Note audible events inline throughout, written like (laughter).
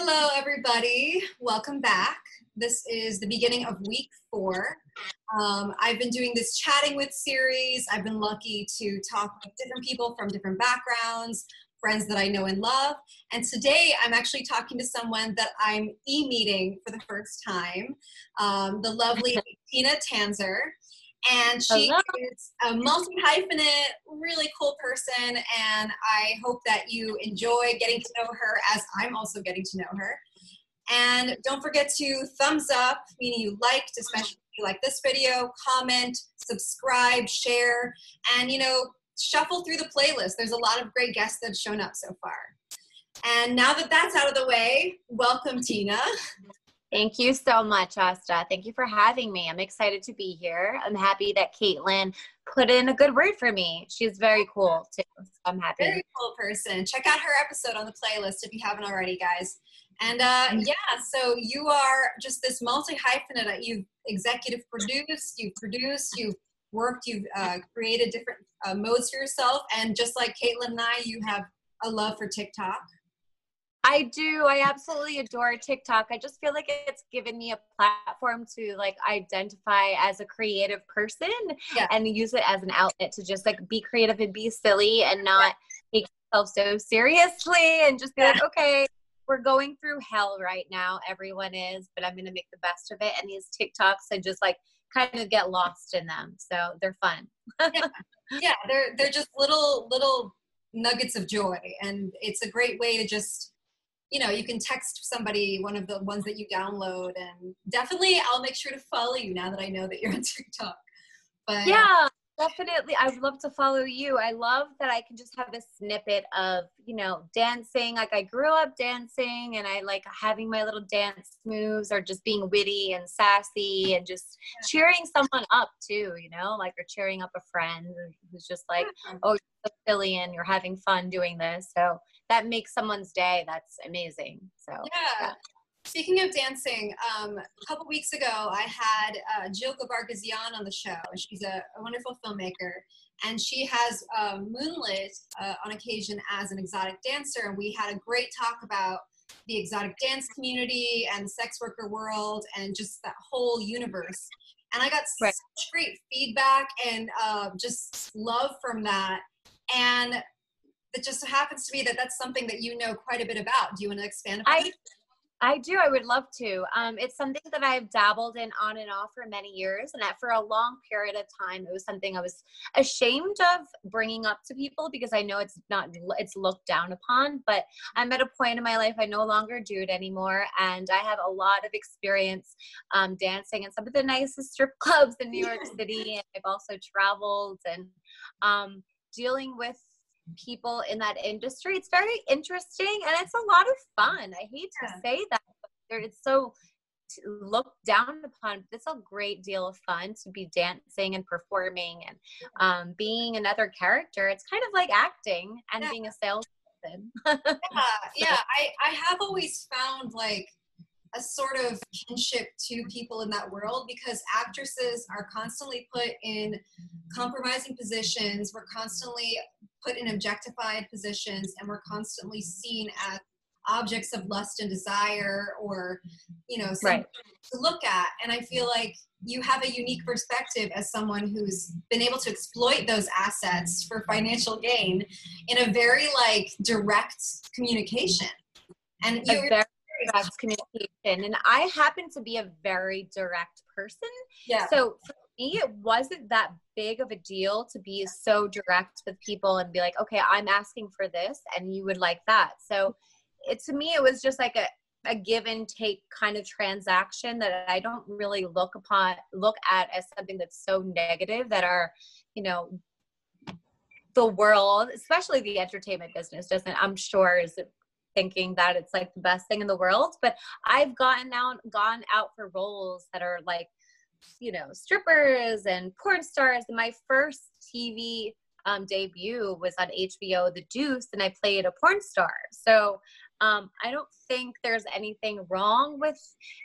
Hello, everybody. Welcome back. This is the beginning of week four. Um, I've been doing this chatting with series. I've been lucky to talk with different people from different backgrounds, friends that I know and love. And today I'm actually talking to someone that I'm e meeting for the first time, um, the lovely (laughs) Tina Tanzer. And she Hello. is a multi hyphenate, really cool person. And I hope that you enjoy getting to know her as I'm also getting to know her. And don't forget to thumbs up, meaning you liked, especially if you like this video, comment, subscribe, share, and you know, shuffle through the playlist. There's a lot of great guests that have shown up so far. And now that that's out of the way, welcome Tina. (laughs) Thank you so much, Asta. Thank you for having me. I'm excited to be here. I'm happy that Caitlin put in a good word for me. She's very cool too. So I'm happy. Very cool person. Check out her episode on the playlist if you haven't already, guys. And uh, yeah, so you are just this multi hyphenate. You've executive produced, you've produced, you've worked, you've uh, created different uh, modes for yourself. And just like Caitlin and I, you have a love for TikTok. I do. I absolutely adore TikTok. I just feel like it's given me a platform to like identify as a creative person Yeah. and use it as an outlet to just like be creative and be silly and not take yourself so seriously and just be like, okay, we're going through hell right now. Everyone is, but I'm going to make the best of it. And these TikToks and just like kind of get lost in them. So they're fun. yeah they're they're just little little nuggets of joy and it's a great way to just you know you can text somebody one of the ones that you download and definitely i'll make sure to follow you now that i know that you're on (laughs) tiktok. But uh, yeah definitely i would love to follow you. I love that i can just have a snippet of you know dancing like i grew up dancing and i like having my little dance moves or just being witty and sassy and just cheering someone up too you know like or cheering up a friend who's just like oh you're so silly and you're having fun doing this. So that makes someone's day that's amazing so yeah Speaking of dancing, um, a couple weeks ago, I had uh, Jill Gabargazian on the show, and she's a, a wonderful filmmaker. And she has uh, moonlit uh, on occasion as an exotic dancer, and we had a great talk about the exotic dance community and the sex worker world, and just that whole universe. And I got Right. such great feedback and uh, just love from that. And it just happens to be that that's something that you know quite a bit about. Do you want to expand upon I it? I do. I would love to. Um, it's something that I've dabbled in on and off for many years, and that for a long period of time, it was something I was ashamed of bringing up to people because I know it's not it's looked down upon. But I'm at a point in my life I no longer do it anymore, and I have a lot of experience um, dancing in some of the nicest strip (laughs) clubs in New York (laughs) City, and I've also traveled and um, dealing with people in that industry. It's very interesting and it's a lot of fun. I hate to Yeah. say that, but it's so looked down upon. but It's a great deal of fun to be dancing and performing and um, being another character. It's kind of like acting and Yeah. being a salesperson. yeah, (laughs) yeah. I, I have always found like a sort of kinship to people in that world because actresses are constantly put in compromising positions. We're constantly put in objectified positions and we're constantly seen as objects of lust and desire or, you know, something Right. to look at. And I feel like you have a unique perspective as someone who's been able to exploit those assets for financial gain in a very like direct communication. And you're very direct communication. And I happen to be a very direct person. yeah, So for me, it wasn't that big of a deal to be so direct with people and be like, okay, I'm asking for this and you would like that. So it to me, it was just like a, a give and take kind of transaction that I don't really look upon look at as something that's so negative that our, you know, the world, especially the entertainment business, doesn't I'm sure is thinking that it's like the best thing in the world. But I've gotten out gone out for roles that are like you know strippers and porn stars. My first tv um, debut was on hbo the deuce and i played a porn star. So um, i don't think there's anything wrong with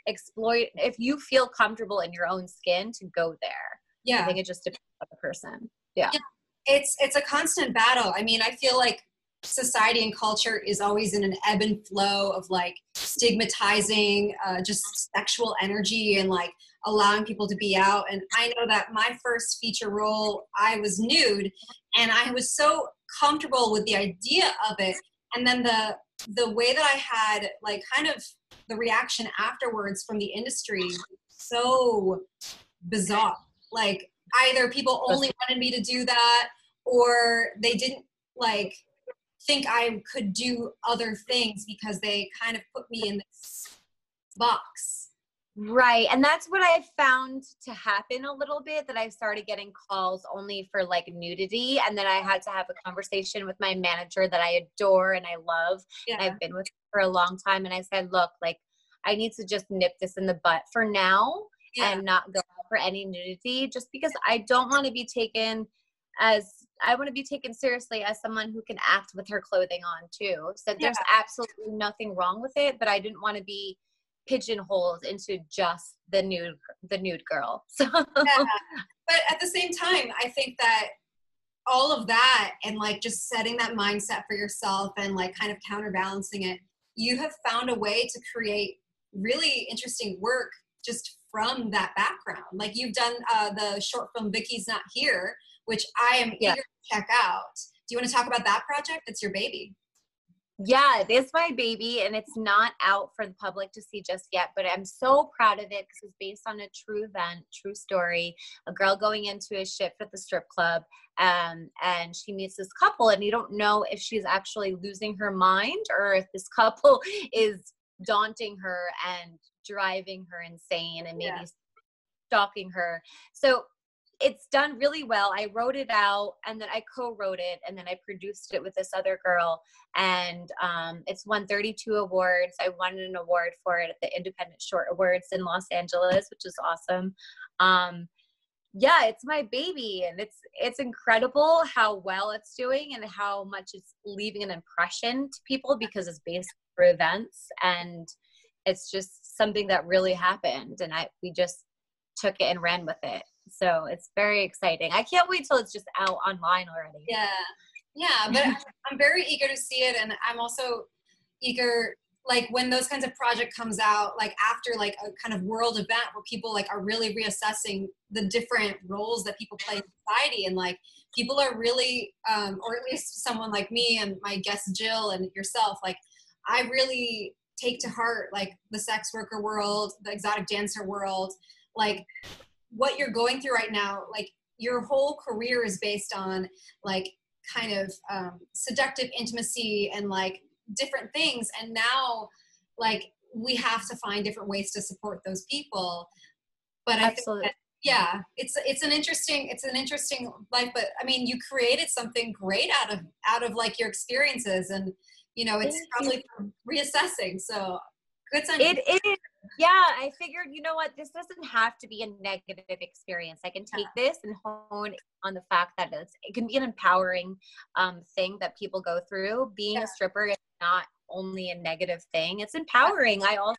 exploit if you feel comfortable in your own skin to go there. I yeah. think it just depends on the person. Yeah. It's it's a constant battle. I mean, I feel like society and culture is always in an ebb and flow of like stigmatizing uh, just sexual energy and like allowing people to be out. And I know that my first feature role, I was nude, and I was so comfortable with the idea of it. And then the the way that I had like kind of the reaction afterwards from the industry so bizarre. Like either people only wanted me to do that or they didn't like think I could do other things because they kind of put me in this box. Right. And that's what I found to happen a little bit that I started getting calls only for like nudity. And then I had to have a conversation with my manager that I adore and I love. Yeah. And I've been with for a long time. And I said, look, like, I need to just nip this in the butt for now yeah. and not go for any nudity just because I don't want to be taken as I want to be taken seriously as someone who can act with her clothing on too. So yeah. there's absolutely nothing wrong with it, but I didn't want to be pigeonholed into just the nude the nude girl. (laughs) So yeah. But at the same time, I think that all of that and like just setting that mindset for yourself and like kind of counterbalancing it, you have found a way to create really interesting work just from that background. Like you've done uh, the short film Vicky's Not Here, which I am yeah. eager to check out. Do you want to talk about that project? It's your baby. Yeah, it is my baby, and it's not out for the public to see just yet. But I'm so proud of it because it's based on a true event, true story. A girl going into a shift at the strip club, um, and she meets this couple, and you don't know if she's actually losing her mind or if this (laughs) couple is daunting her and driving her insane and maybe yeah. stalking her. So it's done really well. I wrote it out and then I co-wrote it and then I produced it with this other girl and um, it's won 32 awards. I won an award for it at the Independent Short Awards in Los Angeles, which is awesome. Um, yeah, it's my baby and it's it's incredible how well it's doing and how much it's leaving an impression to people because it's based for events and it's just something that really happened and I we just took it and ran with it. So it's very exciting. I can't wait till it's just out online already. Yeah. Yeah, but (laughs) I'm very eager to see it and I'm also eager like when those kinds of project comes out like after like a kind of world event where people like are really reassessing the different roles that people play in society and like people are really um or at least someone like me and my guest jill and yourself like i really take to heart like the sex worker world the exotic dancer world like what you're going through right now like your whole career is based on like kind of um, seductive intimacy and like different things. And now like we have to find different ways to support those people. But Absolutely. Think that, yeah it's it's an interesting it's an interesting life. But i mean you created something great out of out of like your experiences. And you know it's probably reassessing. So good sign. It is yeah i figured you know what this doesn't have to be a negative experience. I can take this and hone on the fact that it's it can be an empowering um, thing that people go through. Being yeah. a stripper is not only a negative thing it's empowering. I also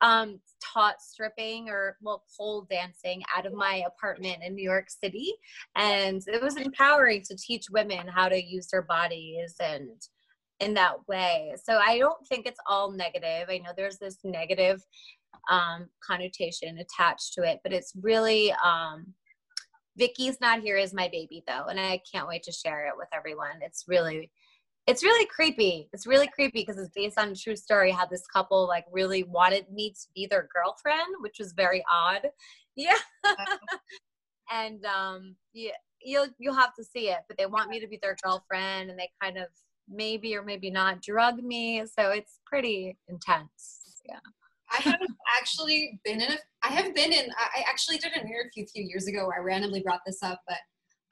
um, taught stripping or well pole dancing out of my apartment in new york city and it was empowering to teach women how to use their bodies and in that way. So I don't think it's all negative. I know there's this negative um, connotation attached to it, but it's really um, Vicky's not here is my baby though, and I can't wait to share it with everyone. It's really it's really creepy. It's really creepy because it's based on a true story how this couple like really wanted me to be their girlfriend, which was very odd. (laughs) Yeah. (laughs) and um yeah, you'll you'll have to see it, but they want me to be their girlfriend and they kind of maybe or maybe not drug me. So it's pretty intense. Yeah. I have actually been in a, I have been in, I actually did an interview a few years ago where I randomly brought this up, but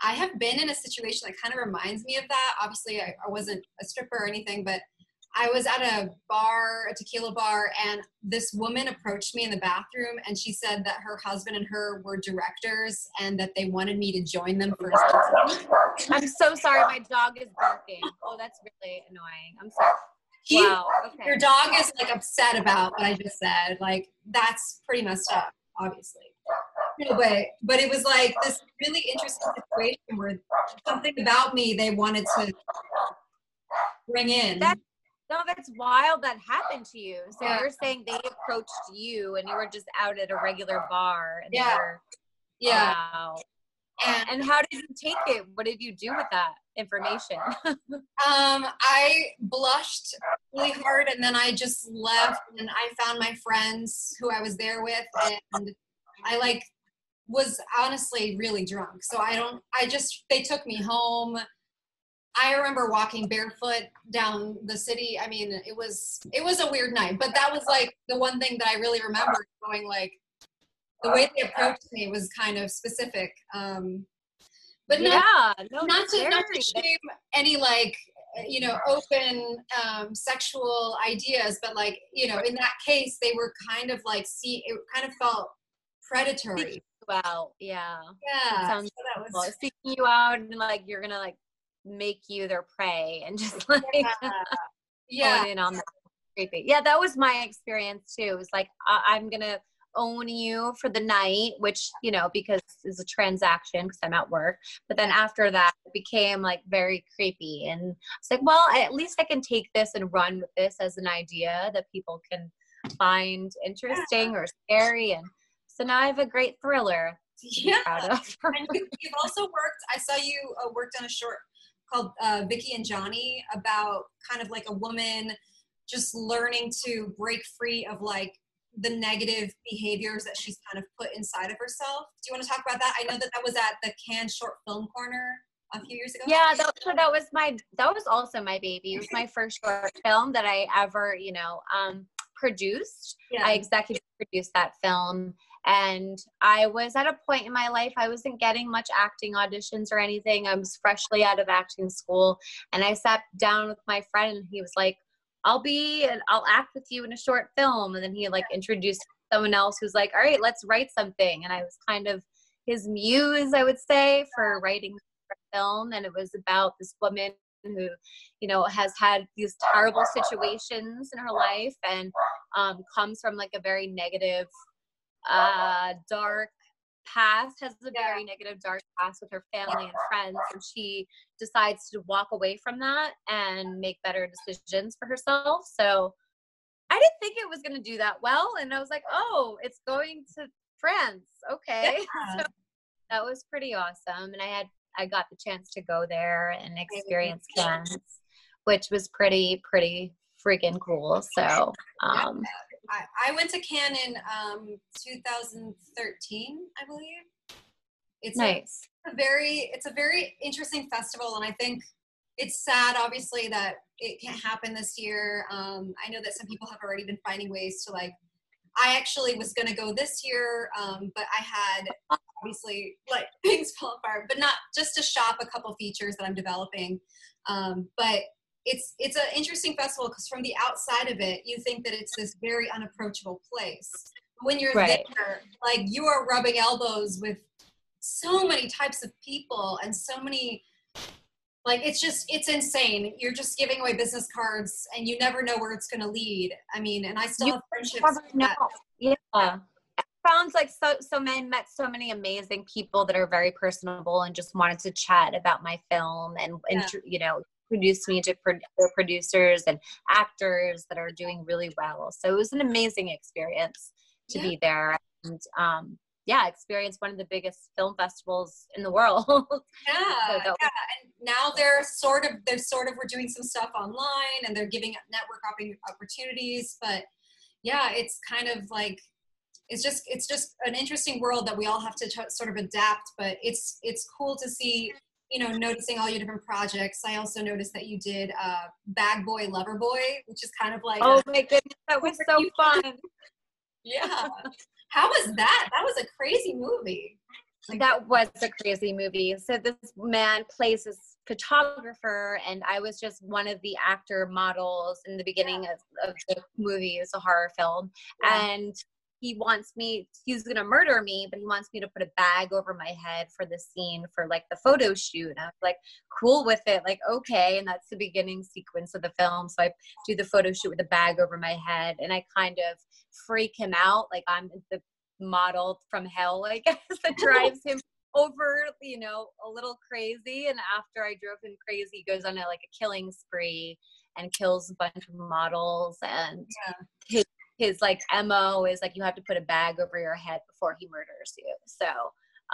I have been in a situation that kind of reminds me of that. Obviously, I, I wasn't a stripper or anything, but I was at a bar, a tequila bar, and this woman approached me in the bathroom and she said that her husband and her were directors and that they wanted me to join them for I'm so sorry, my dog is barking. Oh, that's really annoying. I'm sorry. He, wow. Okay. Your dog is like upset about what I just said. Like that's pretty messed up, obviously. No, but but it was like this really interesting situation where something about me they wanted to bring in. No, that's wild that happened to you. So Yeah. you're saying they approached you and you were just out at a regular bar. And Yeah. were- Yeah. Wow. And And how did you take it? What did you do with that information? (laughs) Um, I blushed really hard and then I just left and I found my friends who I was there with and I like was honestly really drunk. So I don't I just they took me home. I remember walking barefoot down the city. I mean, it was it was a weird night, but that was like the one thing that I really remember going like the way they approached me was kind of specific. Um but not yeah, no, not to, not to shame any like you know open um, sexual ideas but like you know in that case they were kind of like see it kind of felt predatory Wow, yeah. yeah sounds so that was seeking you out and like you're gonna like make you their prey and just (laughs) like yeah, yeah. in on that. Creepy. Yeah, that was my experience too. It was like I- I'm gonna own you for the night, which you know because it's a transaction because I'm at work. But then after that, it became like very creepy, and it's like, well, at least I can take this and run with this as an idea that people can find interesting or scary, and so now I have a great thriller to be Yeah. proud of. and you, you've also worked i saw you uh, worked on a short called uh, vicky and johnny about kind of like a woman just learning to break free of like the negative behaviors that she's kind of put inside of herself. Do you want to talk about that? I know that that was at the Cannes short film corner a few years ago. Yeah, that, so that was my that was also my baby. It was my first short film that I ever, you know, um, produced. yeah. I executive produced that film, and I was at a point in my life I wasn't getting much acting auditions or anything. I was freshly out of acting school, and I sat down with my friend, and he was like, "I'll be, and I'll act with you in a short film," and then he like introduced someone else who's like, "All right, let's write something," and I was kind of his muse, I would say, for writing the film, and it was about this woman who you know has had these terrible situations in her life and um, comes from like a very negative uh (laughs) dark past has a Yeah. very negative dark past with her family and friends and she decides to walk away from that and make better decisions for herself. So i didn't think it was going to do that well and i was like oh it's going to france. Okay. Yeah. (laughs) so that was pretty awesome and i had i got the chance to go there and experience Cannes, which was pretty pretty freaking cool. So (laughs) um I, I went to Cannes in um, 2013, I believe. It's a- a very it's a very interesting festival and i think it's sad obviously that it can't happen this year. Um, i know that some people have already been finding ways to like i actually was going to go this year um, but i had obviously like (laughs) things fall apart but not just to shop a couple features that i'm developing. Um, but it's it's an interesting festival because from the outside of it you think that it's this very unapproachable place. When you're Right. there like you are rubbing elbows with so many types of people and so many like it's just it's insane. You're just giving away business cards and you never know where it's going to lead. I mean and i still You have friendships that- Yeah. I found like so so many met so many amazing people that are very personable and just wanted to chat about my film and, and you know introduced me to pro- other producers and actors that are doing really well. So it was an amazing experience to Yeah. be there and um yeah, experience one of the biggest film festivals in the world. (laughs) yeah, So yeah and now they're sort of they're sort of we're doing some stuff online and they're giving up network opportunities but yeah it's kind of like it's just it's just an interesting world that we all have to t- sort of adapt but it's it's cool to see you know noticing all your different projects i also noticed that you did uh bag boy lover boy which is kind of like oh a- my goodness, that was so (laughs) fun. yeah how was that that was a crazy movie Like, that was a crazy movie. So this man plays this photographer, and I was just one of the actor models in the beginning of, of the movie. It's a horror film, Yeah. and he wants me. He's gonna murder me, but he wants me to put a bag over my head for the scene for like the photo shoot. And I was like, cool with it, like okay. And that's the beginning sequence of the film. So I do the photo shoot with a bag over my head, and I kind of freak him out, like I'm the model from hell, I (laughs) guess, that (laughs) drives him over, you know, a little crazy. And after I drove him crazy, he goes on a like a killing spree. and kills a bunch of models and Yeah. his his like mo is like you have to put a bag over your head before he murders you so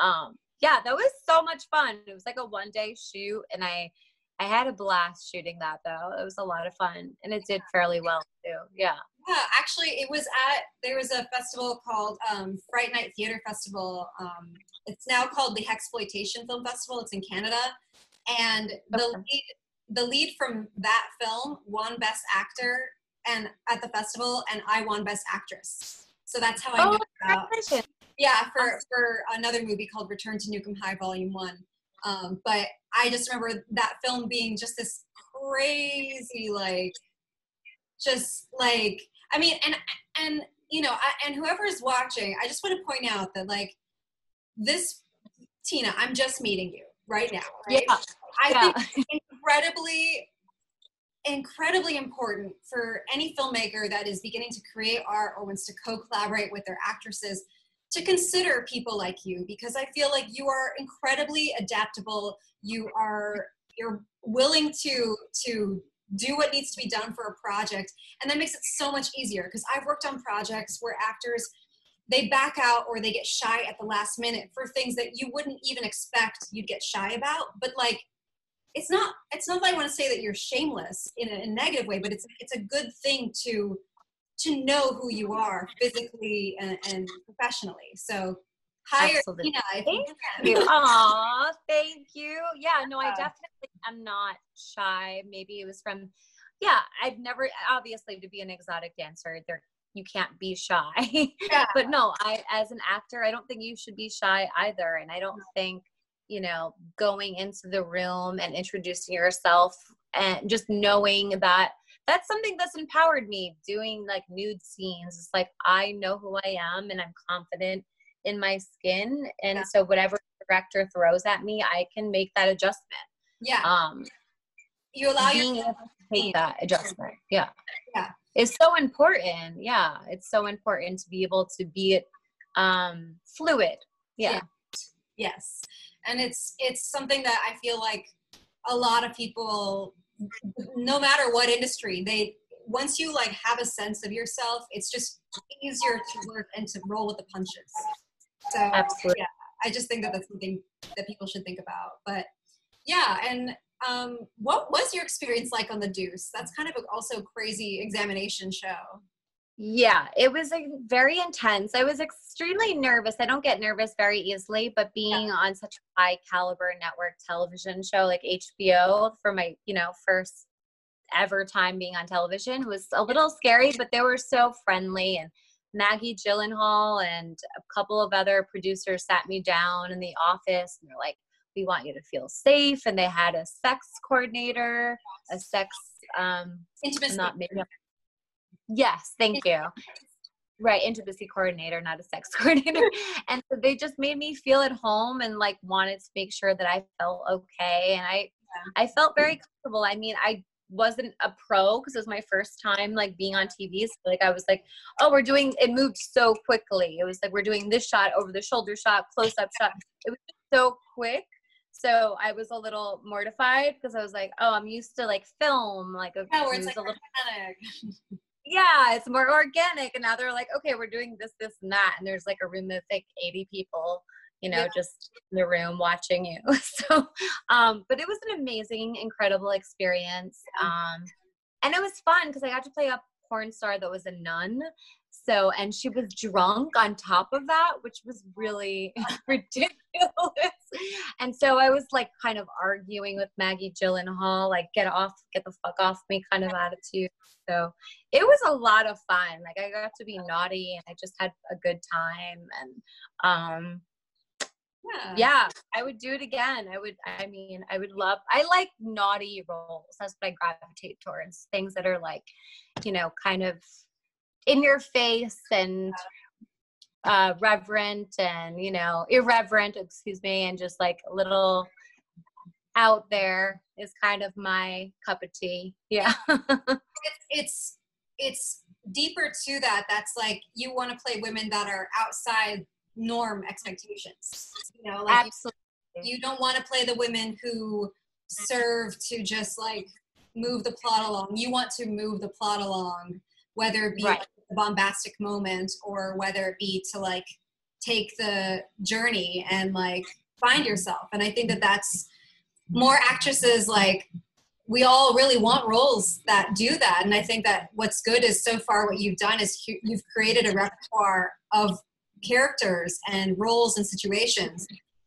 um yeah that was so much fun it was like a one day shoot and i i had a blast shooting that though it was a lot of fun and it did fairly well too yeah Yeah, actually, it was at there was a festival called um, Fright Night Theater Festival. Um, it's now called the Hexploitation Film Festival. It's in Canada, and the Okay. lead, the lead from that film won Best Actor and at the festival, and I won Best Actress. So that's how I oh knew about yeah for Awesome. for another movie called Return to Nuke 'Em High Volume One. Um, but I just remember that film being just this crazy like just like I mean and and you know I, and whoever is watching I just want to point out that like this Tina I'm just meeting you right now right yeah I yeah think incredibly incredibly important for any filmmaker that is beginning to create art or wants to co-collaborate with their actresses to consider people like you because I feel like you are incredibly adaptable. You are you're willing to to do what needs to be done for a project and that makes it so much easier because I've worked on projects where actors they back out or they get shy at the last minute for things that you wouldn't even expect you'd get shy about but like it's not it's not that I want to say that you're shameless in a, a negative way but it's it's a good thing to to know who you are physically and, and professionally so hire Absolutely. Tina if Thank you you. (laughs) Aw, thank you. Yeah, no, I definitely am not shy. Maybe it was from, yeah, I've never, obviously, to be an exotic dancer, there you can't be shy. (laughs) Yeah. but no, I, as an actor, I don't think you should be shy either. And I don't think, you know, going into the room and introducing yourself and just knowing that that's something that's empowered me doing like nude scenes. It's like I know who I am and I'm confident in my skin. And Yeah. so whatever director throws at me, I can make that adjustment. yeah Um you allow being your able to take that adjustment. Yeah. Yeah. It's so important. Yeah. It's so important to be able to be um fluid. Yeah. Yeah. yes and it's it's something that i feel like a lot of people no matter what industry they once you like have a sense of yourself it's just easier to work and to roll with the punches. So Absolutely. i just think that that's something that people should think about. But yeah and um, what was your experience like on the deuce? That's kind of a, also crazy examination show Yeah, it was like very intense. I was extremely nervous. I don't get nervous very easily, but being on such a high caliber network television show like HBO for my, you know, first ever time being on television was a little scary, but they were so friendly and Maggie Gyllenhaal and a couple of other producers sat me down in the office and they're like, we want you to feel safe. And they had a sex coordinator, a sex, um, intimacy not maybe yes thank you. Right intimacy coordinator not a sex (laughs) coordinator. And so they just made me feel at home and like wanted to make sure that i felt okay and i i felt very comfortable. I mean i wasn't a pro because it was my first time like being on tv so like i was like oh we're doing it moved so quickly. It was like we're doing this shot over the shoulder shot close up shot. It was just so quick so i was a little mortified because i was like oh i'm used to like film like a, yeah, it's like a little. (laughs) yeah, it's more organic. And now they're like, okay, we're doing this, this, and that. And there's like a room of like 80 people, you know, Yeah. just in the room watching you. (laughs) So, um, but it was an amazing, incredible experience. Um, and it was fun because I got to play a porn star that was a nun. So, and she was drunk on top of that, which was really (laughs) ridiculous. And so I was like kind of arguing with Maggie Gyllenhaal, like, get off, get the fuck off me kind of attitude. So it was a lot of fun. Like, I got to be naughty and I just had a good time. And, um, yeah yeah, I would do it again. I would, I mean, I would love, I like naughty roles. That's what I gravitate towards. Things that are like, you know, kind of in your face and uh, reverent and, you know, irreverent, excuse me, and just like a little out there is kind of my cup of tea. Yeah. (laughs) it's it's it's deeper to that that's like you want to play women that are outside norm expectations you know like Absolutely. you, you don't want to play the women who serve to just like move the plot along. You want to move the plot along, whether it be Right. like a bombastic moment or whether it be to like take the journey and like find yourself. And I think that that's more actresses like we all really want roles that do that. And I think that what's good is so far what you've done is you've created a repertoire of characters and roles and situations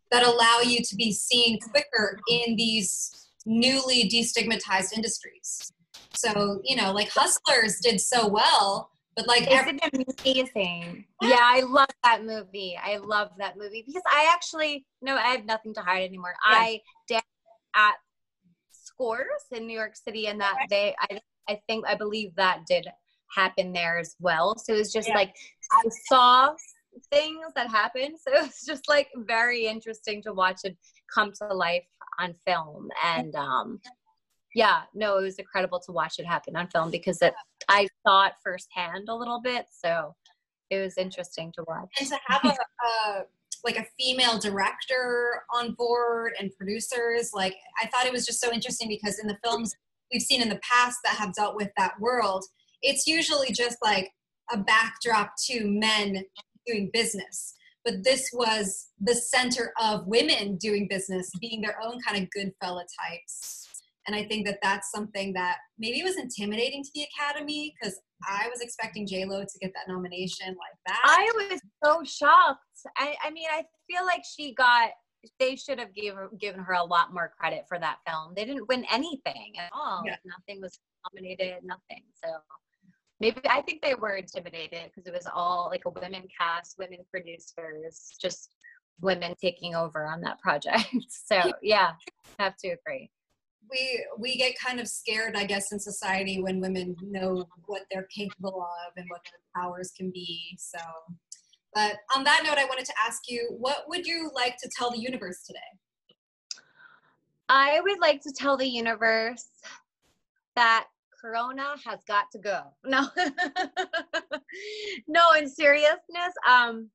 that allow you to be seen quicker in these newly destigmatized industries. So, you know, like Hustlers did so well, but like every, Isn't amazing? Yeah, I love that movie. I love that movie because I actually no, I have nothing to hide anymore. Yeah. I did at Scores in New York City, and that they, I, I think, I believe that did happen there as well. So it was just Yeah. like I saw things that happened. So (laughs) it was just like very interesting to watch it come to life on film. And um, yeah, no, it was incredible to watch it happen on film because it, I saw it firsthand a little bit. So it was interesting to watch. and to have a, a like a female director on board and producers like i thought it was just so interesting because in the films we've seen in the past that have dealt with that world it's usually just like a backdrop to men doing business but this was the center of women doing business being their own kind of good fella types and i think that that's something that maybe was intimidating to the academy because i was expecting j-lo to get that nomination like that I was so shocked. I, I mean, I feel like she got. They should have given given her a lot more credit for that film. They didn't win anything at all. Yeah. Nothing was nominated. Nothing. So maybe I think they were intimidated because it was all like a women cast, women producers, just women taking over on that project. (laughs) so yeah, have to agree. We we get kind of scared i guess in society when women know what they're capable of and what their powers can be so. But on that note i wanted to ask you what would you like to tell the universe today? I would like to tell the universe that Corona has got to go. No, (laughs) no, in seriousness, um,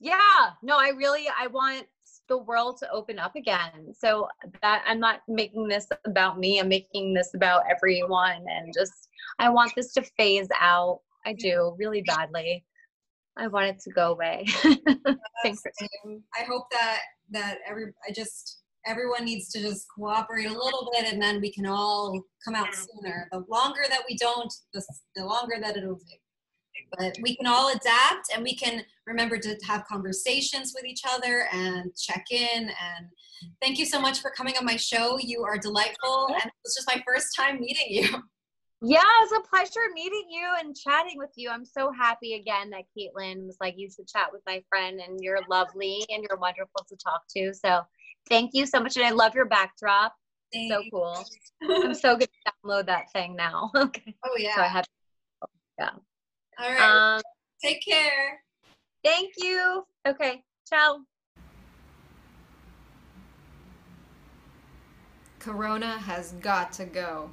yeah, no, I really, I want the world to open up again. So that I'm not making this about me. I'm making this about everyone, and just I want this to phase out. I do really badly. I want it to go away. (laughs) Thanks. I hope that that every i just everyone needs to just cooperate a little bit and then we can all come out sooner the longer that we don't the, the longer that it'll take but we can all adapt and we can remember to have conversations with each other and check in and thank you so much for coming on my show you are delightful and it was just my first time meeting you (laughs) Yeah, it's a pleasure meeting you and chatting with you. I'm so happy again that Caitlin was like, you should chat with my friend, and you're lovely and you're wonderful to talk to. So thank you so much. And I love your backdrop. So cool. (laughs) I'm so good to download that thing now. (laughs) okay. oh yeah So I have, all right um, take care thank you. Okay. Ciao. Corona has got to go.